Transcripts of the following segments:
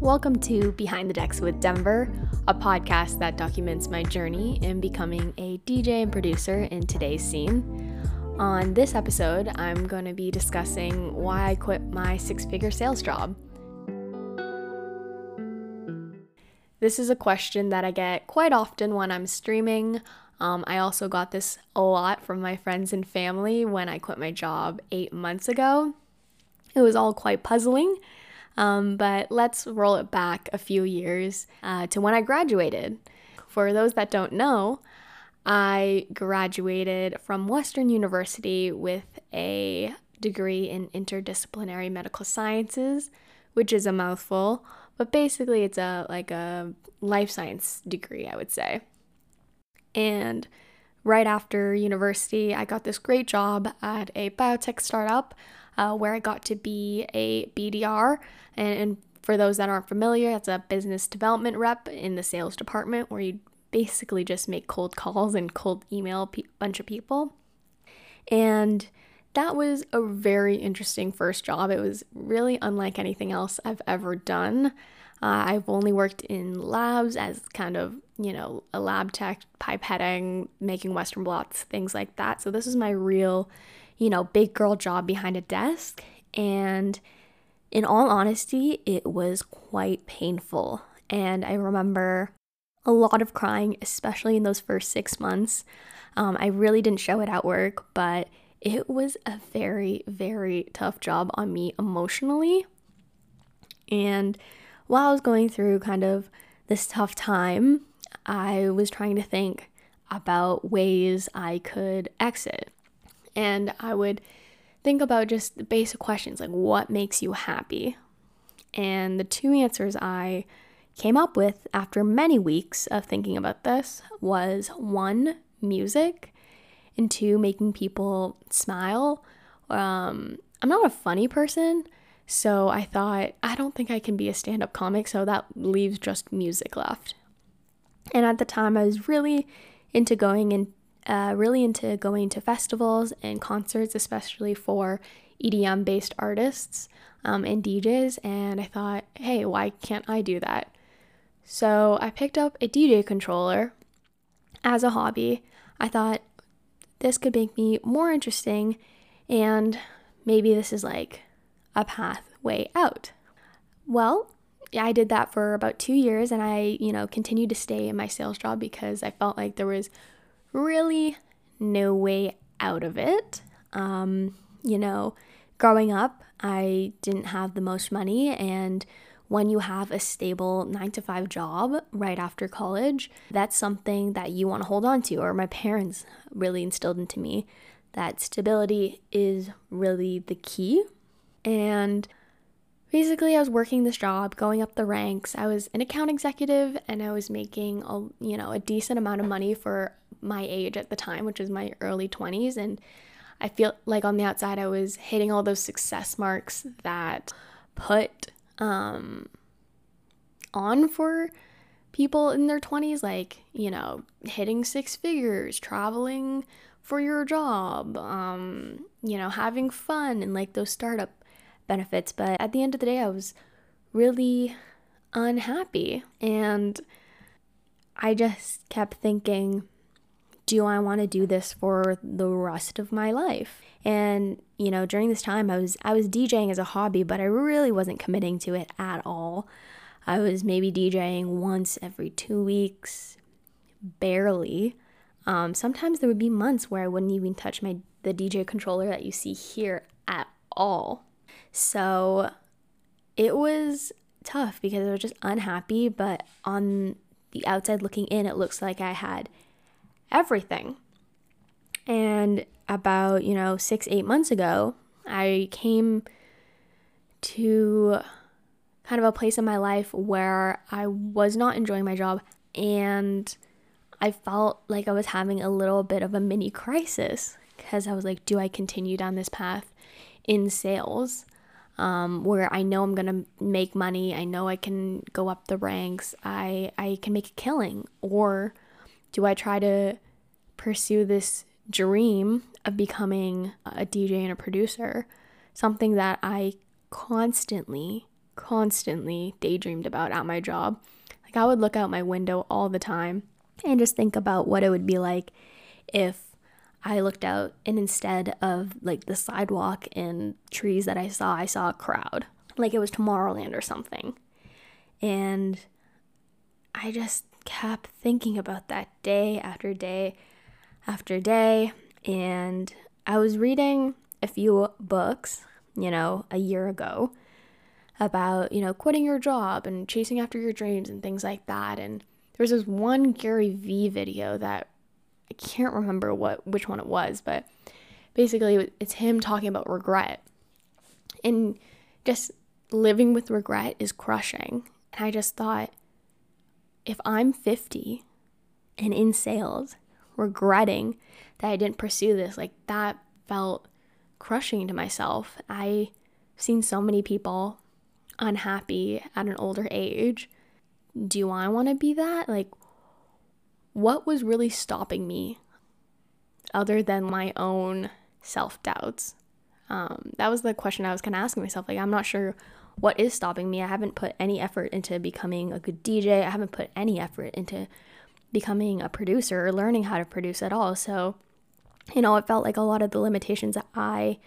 Welcome to Behind the Decks with Denver, a podcast that documents my journey in becoming a DJ and producer in today's scene. On this episode, I'm going to be discussing why I quit my six figure sales job. This is a question that I get quite often when I'm streaming. Um, I also got this a lot from my friends and family when I quit my job eight months ago. It was all quite puzzling, um, but let's roll it back a few years uh, to when I graduated. For those that don't know, I graduated from Western University with a degree in interdisciplinary medical sciences, which is a mouthful, but basically it's a like a life science degree, I would say. And right after university, I got this great job at a biotech startup uh, where I got to be a BDR. And, and for those that aren't familiar, that's a business development rep in the sales department where you basically just make cold calls and cold email a pe- bunch of people. And that was a very interesting first job. It was really unlike anything else I've ever done. Uh, I've only worked in labs as kind of, you know, a lab tech, pipetting, making Western blots, things like that. So this is my real, you know, big girl job behind a desk. And in all honesty, it was quite painful. And I remember a lot of crying, especially in those first six months. Um, I really didn't show it at work, but it was a very, very tough job on me emotionally. And while I was going through kind of this tough time, I was trying to think about ways I could exit. And I would think about just the basic questions like, what makes you happy? And the two answers I came up with after many weeks of thinking about this was one, music, and two, making people smile. Um, I'm not a funny person, so I thought, I don't think I can be a stand up comic, so that leaves just music left. And at the time, I was really into going and uh, really into going to festivals and concerts, especially for EDM based artists um, and DJs. And I thought, hey, why can't I do that? So I picked up a DJ controller as a hobby. I thought this could make me more interesting and maybe this is like a pathway out. Well, I did that for about two years and I, you know, continued to stay in my sales job because I felt like there was really no way out of it. Um, you know, growing up, I didn't have the most money and when you have a stable nine to five job right after college, that's something that you want to hold on to, or my parents really instilled into me that stability is really the key. And basically, I was working this job, going up the ranks. I was an account executive and I was making a, you know, a decent amount of money for my age at the time, which is my early 20s. And I feel like on the outside, I was hitting all those success marks that put um, on for people in their 20s, like, you know, hitting six figures, traveling for your job, um, you know, having fun and like those startup benefits. But at the end of the day, I was really unhappy. And I just kept thinking, do I want to do this for the rest of my life? And you know, during this time I was I was DJing as a hobby, but I really wasn't committing to it at all. I was maybe DJing once every 2 weeks, barely. Um, sometimes there would be months where I wouldn't even touch my the DJ controller that you see here at all. So it was tough because I was just unhappy, but on the outside looking in, it looks like I had everything. And about, you know, six, eight months ago, I came to kind of a place in my life where I was not enjoying my job and I felt like I was having a little bit of a mini crisis because I was like, do I continue down this path in sales? Um, where I know I'm gonna make money, I know I can go up the ranks, I I can make a killing, or do I try to pursue this dream of becoming a DJ and a producer, something that I constantly constantly daydreamed about at my job. Like I would look out my window all the time and just think about what it would be like if I looked out and instead of like the sidewalk and trees that I saw, I saw a crowd. Like it was Tomorrowland or something. And I just kept thinking about that day after day after day. And I was reading a few books, you know, a year ago about, you know, quitting your job and chasing after your dreams and things like that. And there was this one Gary Vee video that I can't remember what which one it was, but basically it's him talking about regret. And just living with regret is crushing. And I just thought if I'm 50 and in sales, regretting that I didn't pursue this, like that felt crushing to myself. I've seen so many people unhappy at an older age. Do I want to be that? Like, what was really stopping me other than my own self doubts? Um, that was the question I was kind of asking myself. Like, I'm not sure what is stopping me. I haven't put any effort into becoming a good DJ, I haven't put any effort into becoming a producer or learning how to produce at all. So, you know, it felt like a lot of the limitations that I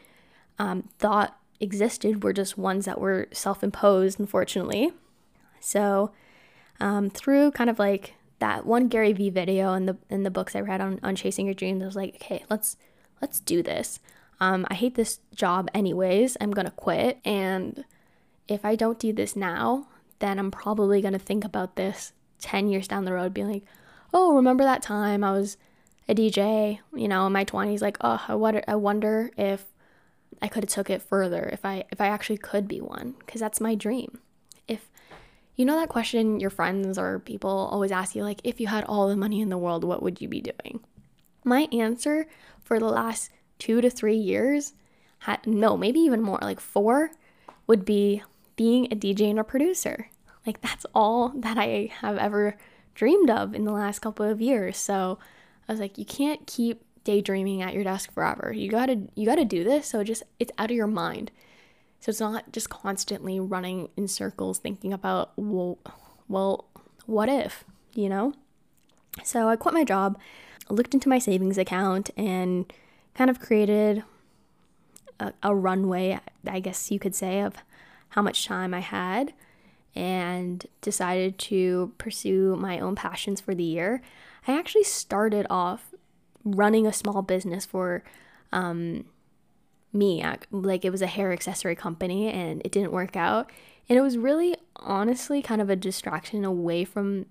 um, thought existed were just ones that were self imposed, unfortunately. So, um, through kind of like that one Gary Vee video and the and the books I read on, on chasing your dreams, I was like, okay, let's let's do this. Um, I hate this job anyways. I'm gonna quit, and if I don't do this now, then I'm probably gonna think about this ten years down the road, being like, oh, remember that time I was a DJ, you know, in my 20s, like, oh, I wonder, I wonder if I could have took it further if I if I actually could be one because that's my dream. If you know that question your friends or people always ask you like if you had all the money in the world what would you be doing? My answer for the last 2 to 3 years no, maybe even more, like 4 would be being a DJ and a producer. Like that's all that I have ever dreamed of in the last couple of years. So I was like you can't keep daydreaming at your desk forever. You got to you got to do this so just it's out of your mind. So it's not just constantly running in circles thinking about well, well what if, you know? So I quit my job, looked into my savings account and kind of created a, a runway, I guess you could say, of how much time I had and decided to pursue my own passions for the year. I actually started off running a small business for um, me. Like it was a hair accessory company and it didn't work out. And it was really honestly kind of a distraction away from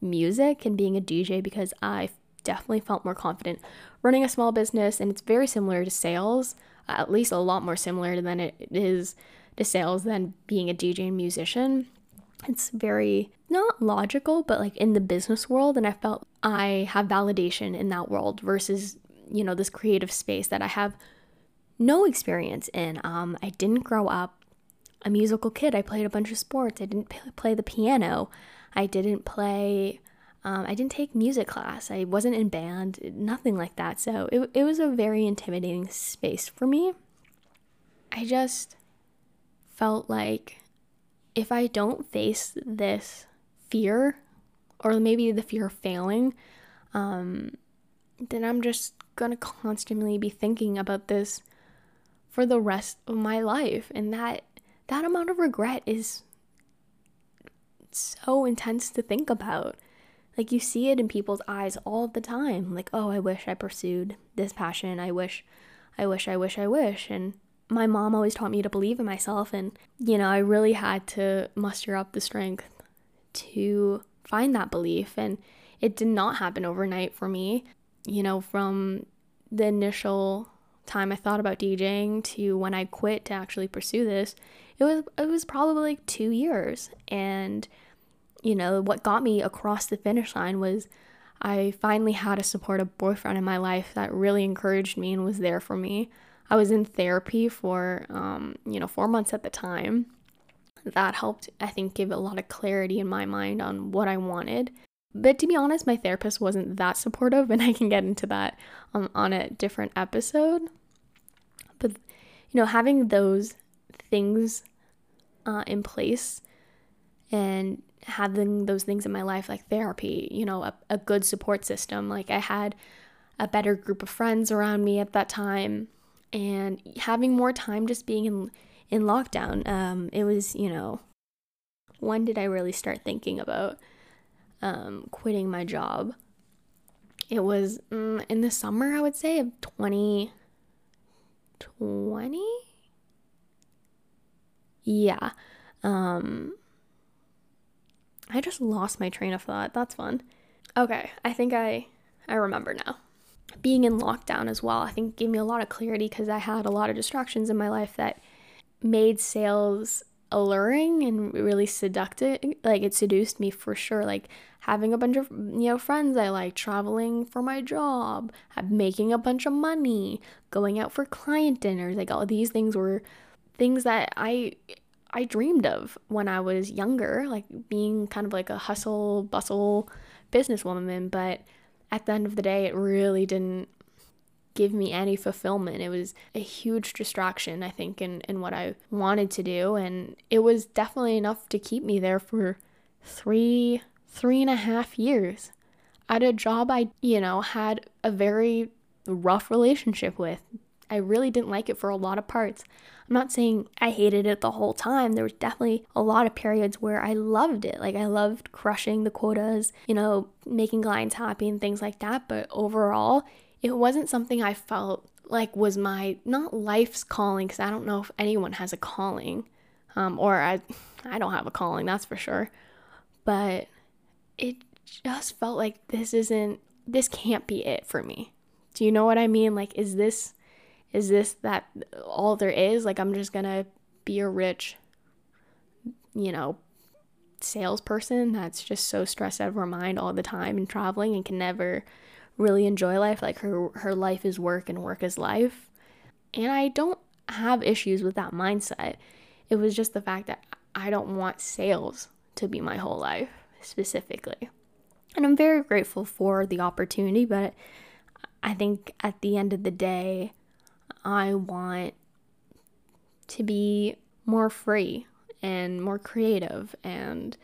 music and being a DJ because I definitely felt more confident running a small business and it's very similar to sales, uh, at least a lot more similar than it is to sales than being a DJ and musician. It's very not logical, but like in the business world. And I felt I have validation in that world versus, you know, this creative space that I have no experience in. Um, I didn't grow up a musical kid. I played a bunch of sports. I didn't play the piano. I didn't play, um, I didn't take music class. I wasn't in band, nothing like that. So it, it was a very intimidating space for me. I just felt like if I don't face this fear, or maybe the fear of failing, um, then I'm just gonna constantly be thinking about this for the rest of my life. And that that amount of regret is so intense to think about. Like you see it in people's eyes all the time. Like, oh, I wish I pursued this passion. I wish, I wish, I wish, I wish. And my mom always taught me to believe in myself. And, you know, I really had to muster up the strength to find that belief. And it did not happen overnight for me. You know, from the initial time I thought about DJing to when I quit to actually pursue this, it was it was probably like 2 years. And you know, what got me across the finish line was I finally had a supportive boyfriend in my life that really encouraged me and was there for me. I was in therapy for, um, you know, four months at the time. That helped, I think, give a lot of clarity in my mind on what I wanted. But to be honest, my therapist wasn't that supportive, and I can get into that um, on a different episode. But, you know, having those things uh, in place and having those things in my life like therapy, you know, a, a good support system. Like I had a better group of friends around me at that time and having more time just being in in lockdown. Um, it was, you know, when did I really start thinking about um, quitting my job? It was mm, in the summer, I would say, of 2020. Yeah. Um, I just lost my train of thought. That's fun. Okay, I think I I remember now. Being in lockdown as well, I think gave me a lot of clarity because I had a lot of distractions in my life that made sales alluring and really seductive. Like it seduced me for sure. Like having a bunch of you know friends I like, traveling for my job, making a bunch of money, going out for client dinners. Like all these things were things that I I dreamed of when I was younger, like being kind of like a hustle bustle businesswoman. But at the end of the day, it really didn't give me any fulfillment. It was a huge distraction, I think, in, in what I wanted to do. And it was definitely enough to keep me there for three, three and a half years at a job I, you know, had a very rough relationship with. I really didn't like it for a lot of parts. I'm not saying I hated it the whole time. There was definitely a lot of periods where I loved it. Like I loved crushing the quotas, you know, making clients happy and things like that. But overall, it wasn't something I felt like was my not life's calling because I don't know if anyone has a calling, um, or I, I don't have a calling. That's for sure. But it just felt like this isn't. This can't be it for me. Do you know what I mean? Like, is this is this that all there is? Like, I'm just gonna be a rich, you know, salesperson that's just so stressed out of her mind all the time and traveling and can never really enjoy life. Like, her, her life is work and work is life. And I don't have issues with that mindset. It was just the fact that I don't want sales to be my whole life specifically. And I'm very grateful for the opportunity, but I think at the end of the day, I want to be more free and more creative and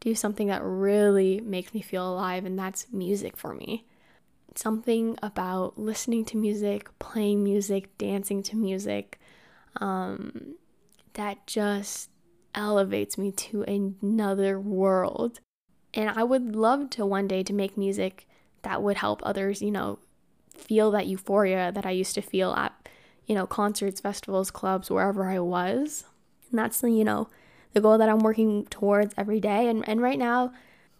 do something that really makes me feel alive, and that's music for me. Something about listening to music, playing music, dancing to music, um, that just elevates me to another world. And I would love to one day to make music that would help others, you know, feel that euphoria that I used to feel at you know, concerts, festivals, clubs, wherever I was. And that's the, you know, the goal that I'm working towards every day. And, and right now,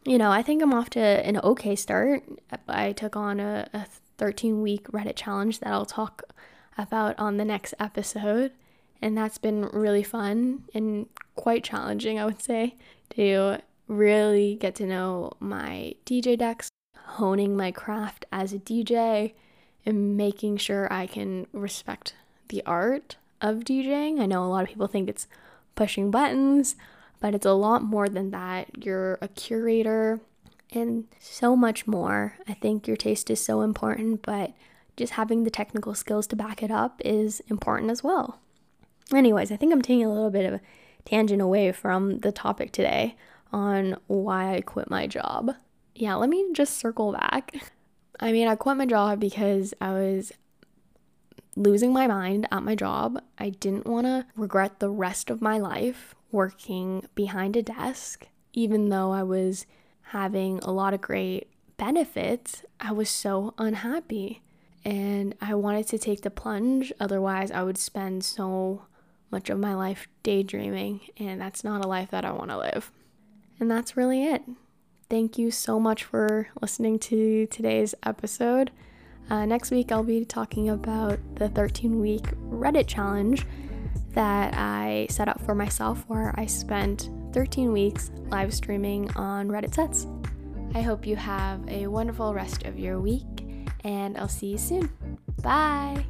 you know, I think I'm off to an okay start. I took on a, a 13 week Reddit challenge that I'll talk about on the next episode. And that's been really fun and quite challenging, I would say, to really get to know my DJ decks, honing my craft as a DJ, and making sure I can respect the art of DJing. I know a lot of people think it's pushing buttons, but it's a lot more than that. You're a curator and so much more. I think your taste is so important, but just having the technical skills to back it up is important as well. Anyways, I think I'm taking a little bit of a tangent away from the topic today on why I quit my job. Yeah, let me just circle back. I mean, I quit my job because I was losing my mind at my job. I didn't want to regret the rest of my life working behind a desk, even though I was having a lot of great benefits. I was so unhappy and I wanted to take the plunge. Otherwise, I would spend so much of my life daydreaming, and that's not a life that I want to live. And that's really it. Thank you so much for listening to today's episode. Uh, next week, I'll be talking about the 13 week Reddit challenge that I set up for myself, where I spent 13 weeks live streaming on Reddit sets. I hope you have a wonderful rest of your week, and I'll see you soon. Bye!